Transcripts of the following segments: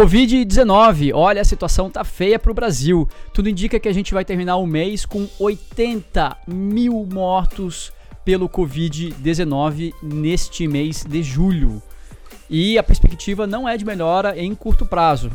Covid-19, olha, a situação tá feia pro Brasil. Tudo indica que a gente vai terminar o mês com 80 mil mortos pelo Covid-19 neste mês de julho. E a perspectiva não é de melhora em curto prazo.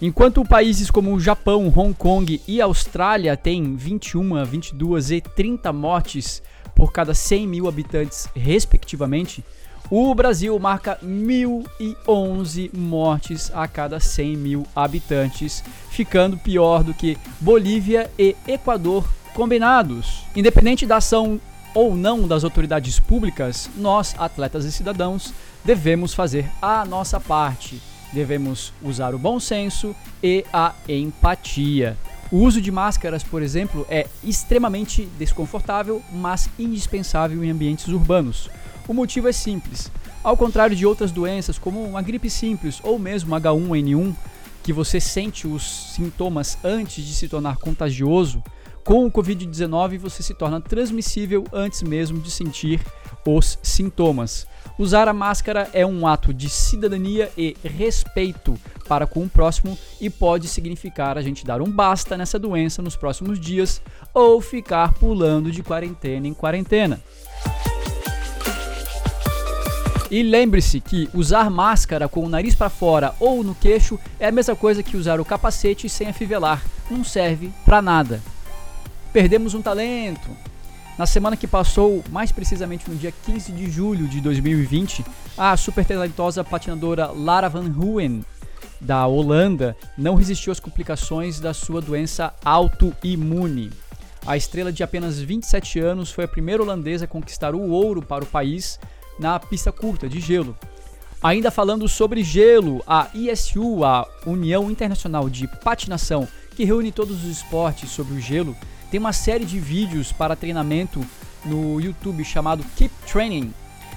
Enquanto países como o Japão, Hong Kong e Austrália têm 21, 22 e 30 mortes por cada 100 mil habitantes, respectivamente, o Brasil marca 1.011 mortes a cada 100 mil habitantes, ficando pior do que Bolívia e Equador combinados. Independente da ação ou não das autoridades públicas, nós, atletas e cidadãos, devemos fazer a nossa parte. Devemos usar o bom senso e a empatia. O uso de máscaras, por exemplo, é extremamente desconfortável, mas indispensável em ambientes urbanos. O motivo é simples. Ao contrário de outras doenças, como uma gripe simples ou mesmo H1N1, que você sente os sintomas antes de se tornar contagioso, com o Covid-19 você se torna transmissível antes mesmo de sentir os sintomas. Usar a máscara é um ato de cidadania e respeito para com o próximo e pode significar a gente dar um basta nessa doença nos próximos dias ou ficar pulando de quarentena em quarentena. E lembre-se que usar máscara com o nariz para fora ou no queixo é a mesma coisa que usar o capacete sem afivelar. Não serve para nada. Perdemos um talento. Na semana que passou, mais precisamente no dia 15 de julho de 2020, a super talentosa patinadora Lara Van Hooyen, da Holanda, não resistiu às complicações da sua doença autoimune. A estrela de apenas 27 anos foi a primeira holandesa a conquistar o ouro para o país na pista curta de gelo. Ainda falando sobre gelo, a ISU, a União Internacional de Patinação, que reúne todos os esportes sobre o gelo, tem uma série de vídeos para treinamento no YouTube chamado Keep Training.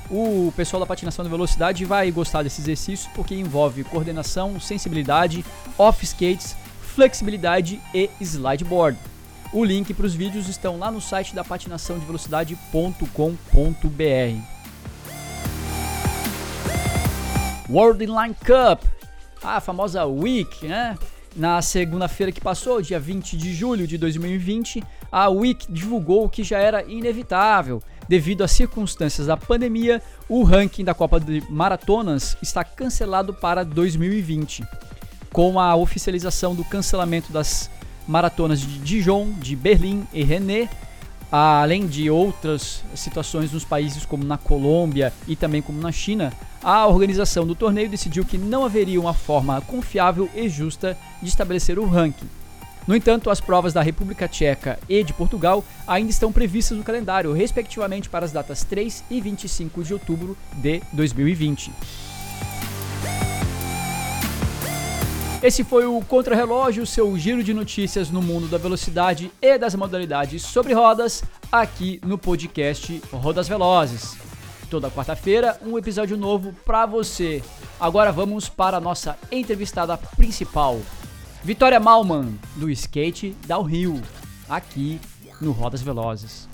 O pessoal da patinação de velocidade vai gostar desse exercício porque envolve coordenação, sensibilidade, off-skates, flexibilidade e slideboard. O link para os vídeos estão lá no site da patinaçãodevelocidade.com.br. World Inline Cup, a famosa Week, né? Na segunda-feira que passou, dia 20 de julho de 2020, a Week divulgou que já era inevitável. Devido às circunstâncias da pandemia, o ranking da Copa de Maratonas está cancelado para 2020. Com a oficialização do cancelamento das maratonas de Dijon, de Berlim e René, além de outras situações nos países como na Colômbia e também como na China, a organização do torneio decidiu que não haveria uma forma confiável e justa de estabelecer o ranking. No entanto, as provas da República Tcheca e de Portugal ainda estão previstas no calendário, respectivamente para as datas 3 e 25 de outubro de 2020. Esse foi o Contra-Relógio, seu giro de notícias no mundo da velocidade e das modalidades sobre rodas, aqui no podcast Rodas Velozes. Toda quarta-feira, um episódio novo para você. Agora vamos para a nossa entrevistada principal, Vitória Malman, do skate Rio, aqui no Rodas Velozes.